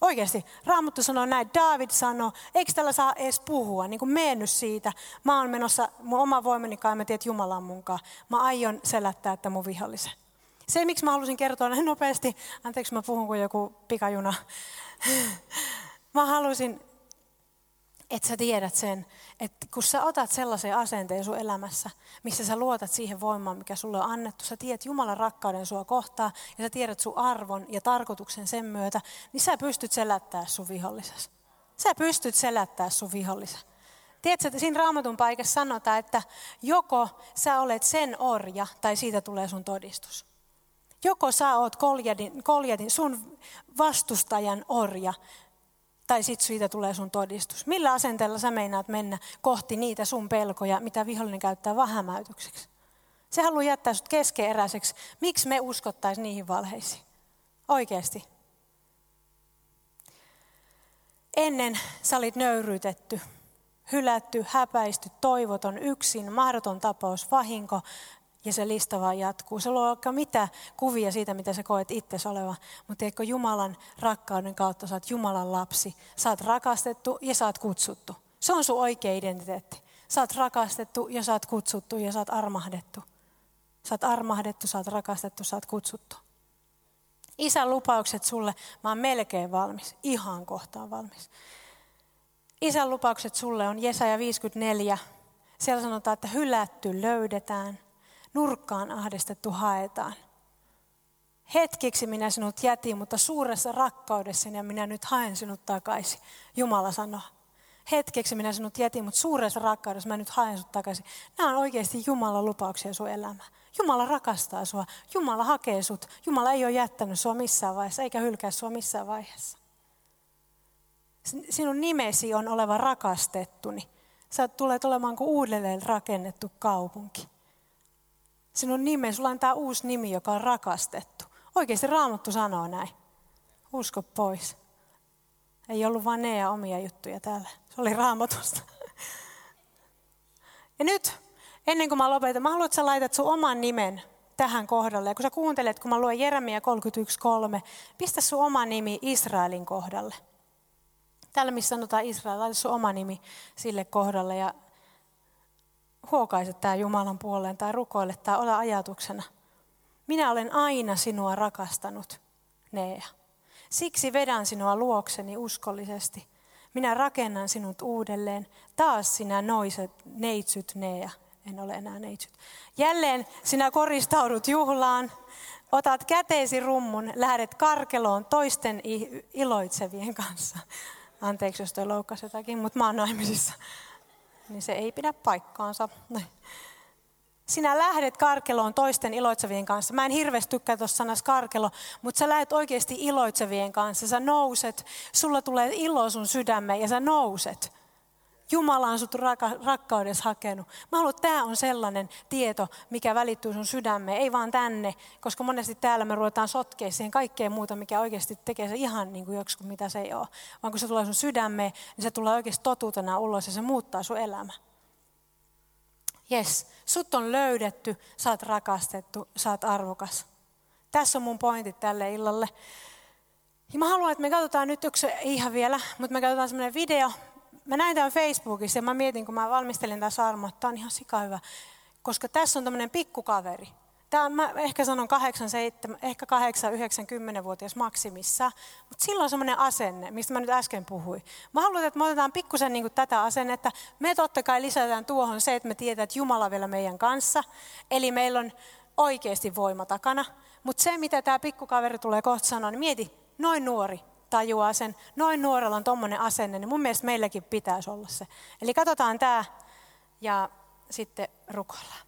Oikeasti, Raamattu sanoo näin, David sanoo, eikö tällä saa edes puhua, niin kuin mennyt siitä. Mä oon menossa mun oma voimani kai, mä tiedän, että Jumala on munkaan. Mä aion selättää että mun vihollisen. Se, miksi mä halusin kertoa näin nopeasti, anteeksi mä puhun kuin joku pikajuna. Mä halusin, että sä tiedät sen, että kun sä otat sellaisen asenteen sun elämässä, missä sä luotat siihen voimaan, mikä sulle on annettu, sä tiedät Jumalan rakkauden sua kohtaa ja sä tiedät sun arvon ja tarkoituksen sen myötä, niin sä pystyt selättää sun vihollisessa. Sä pystyt selättää sun vihollisen. Tiedätkö, että siinä raamatun paikassa sanotaan, että joko sä olet sen orja tai siitä tulee sun todistus. Joko sä oot koljadin, koljadin sun vastustajan orja, tai sitten siitä tulee sun todistus. Millä asenteella sä meinaat mennä kohti niitä sun pelkoja, mitä vihollinen käyttää vähämäytykseksi? Se haluaa jättää sut keskeeräiseksi. Miksi me uskottaisiin niihin valheisiin? Oikeasti. Ennen sä olit nöyryytetty, hylätty, häpäisty, toivoton, yksin, mahdoton tapaus, vahinko, ja se lista vaan jatkuu. Se luo aika mitä kuvia siitä, mitä sä koet itse oleva. Mutta eikö Jumalan rakkauden kautta oot Jumalan lapsi. Oot rakastettu ja oot kutsuttu. Se on sun oikea identiteetti. Oot rakastettu ja oot kutsuttu ja oot armahdettu. Oot armahdettu, oot rakastettu, oot kutsuttu. Isän lupaukset sulle, mä oon melkein valmis, ihan kohtaan valmis. Isän lupaukset sulle on Jesaja 54. Siellä sanotaan, että hylätty löydetään, nurkkaan ahdistettu haetaan. Hetkeksi minä sinut jätin, mutta suuressa rakkaudessani ja minä nyt haen sinut takaisin. Jumala sanoo. Hetkeksi minä sinut jätin, mutta suuressa rakkaudessa mä nyt haen sinut takaisin. Nämä on oikeasti Jumalan lupauksia sun elämä. Jumala rakastaa sua. Jumala hakee sut. Jumala ei ole jättänyt sua missään vaiheessa, eikä hylkää sua missään vaiheessa. Sinun nimesi on oleva rakastettuni. Sä tulet olemaan kuin uudelleen rakennettu kaupunki. Sinun nimesi, sulla tämä uusi nimi, joka on rakastettu. Oikeasti Raamattu sanoo näin. Usko pois. Ei ollut vain ne ja omia juttuja täällä. Se oli raamatusta. Ja nyt, ennen kuin mä lopetan, mä haluan, että sä laitat sun oman nimen tähän kohdalle. Ja kun sä kuuntelet, kun mä luen Jeremia 31.3, pistä sun oma nimi Israelin kohdalle. Täällä missä sanotaan Israel, laita sun oma nimi sille kohdalle. Ja huokaise tämä Jumalan puoleen tai rukoile tai ole ajatuksena. Minä olen aina sinua rakastanut, Nea. Siksi vedän sinua luokseni uskollisesti. Minä rakennan sinut uudelleen. Taas sinä noiset neitsyt, Nea. En ole enää neitsyt. Jälleen sinä koristaudut juhlaan. Otat käteesi rummun, lähdet karkeloon toisten iloitsevien kanssa. Anteeksi, jos toi loukkasi jotakin, mutta mä oon naimisissa niin se ei pidä paikkaansa. Sinä lähdet karkeloon toisten iloitsevien kanssa. Mä en hirveästi tykkää tuossa sanassa karkelo, mutta sä lähdet oikeasti iloitsevien kanssa. Sä nouset, sulla tulee ilo sun sydämeen ja sä nouset. Jumala on sut rakkaudessa hakenut. Mä haluan, että tämä on sellainen tieto, mikä välittyy sun sydämeen, ei vaan tänne, koska monesti täällä me ruvetaan sotkea siihen kaikkeen muuta, mikä oikeasti tekee se ihan niin kuin joku, mitä se ei ole. Vaan kun se tulee sun sydämeen, niin se tulee oikeasti totuutena ulos ja se muuttaa sun elämä. Jes, sut on löydetty, sä oot rakastettu, sä oot arvokas. Tässä on mun pointit tälle illalle. Ja mä haluan, että me katsotaan nyt yksi ihan vielä, mutta me katsotaan semmoinen video, mä näin tämän Facebookissa ja mä mietin, kun mä valmistelin tämän sarmo, että tämä on ihan sika hyvä. Koska tässä on tämmöinen pikkukaveri. Tämä mä ehkä sanon 8, 7, ehkä 8, 9, 10 vuotias maksimissa. Mutta sillä on semmoinen asenne, mistä mä nyt äsken puhuin. Mä haluan, että me otetaan pikkusen niin tätä asennetta. Me totta kai lisätään tuohon se, että me tiedetään, että Jumala vielä meidän kanssa. Eli meillä on oikeasti voima takana. Mutta se, mitä tämä pikkukaveri tulee kohta sanoa, niin mieti, noin nuori, tajuaa sen, noin nuorella on tuommoinen asenne, niin mun mielestä meilläkin pitäisi olla se. Eli katsotaan tämä ja sitten rukoillaan.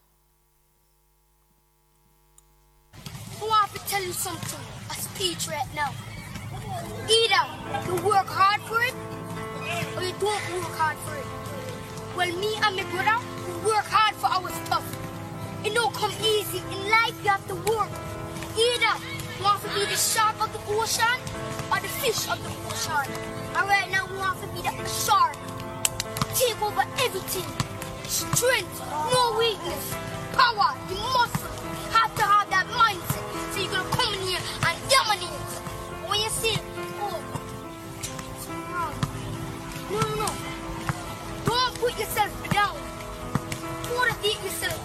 Oh, I have to tell you something, a speech right now. Either you work hard for it, or you don't work hard for it. Well, me and my brother, we work hard for our stuff. It don't come easy. In life, you have to work. Either you want to be the shark of the ocean or the fish of the ocean. And right now we want to be the shark. Take over everything. Strength, no weakness. Power, the muscle. Have to have that mindset. So you're gonna come in here and dominate. When you see, oh. No, no, no. Don't put yourself down. Motivate yourself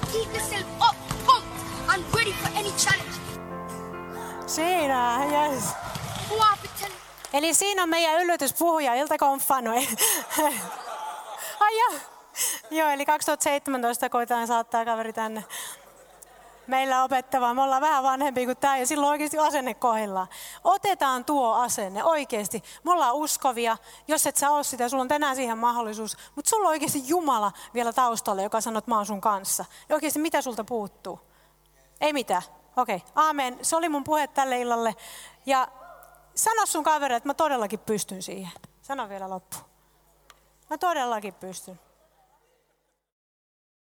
Siinä, yes. Eli siinä on meidän yllätyspuhuja, Ilta Konfanoi. Ai joo. Joo, eli 2017 koitetaan saattaa kaveri tänne meillä opettavaa. Me ollaan vähän vanhempi kuin tämä ja silloin oikeasti asenne kohdillaan. Otetaan tuo asenne oikeasti. Me ollaan uskovia. Jos et sä ole sitä, sulla on tänään siihen mahdollisuus. Mutta sulla on oikeasti Jumala vielä taustalla, joka sanoo, että mä oon sun kanssa. Ja oikeasti mitä sulta puuttuu? Ei mitään. Okei, okay. aamen. Se oli mun puhe tälle illalle. Ja sano sun kaverille, että mä todellakin pystyn siihen. Sano vielä loppu. Mä todellakin pystyn.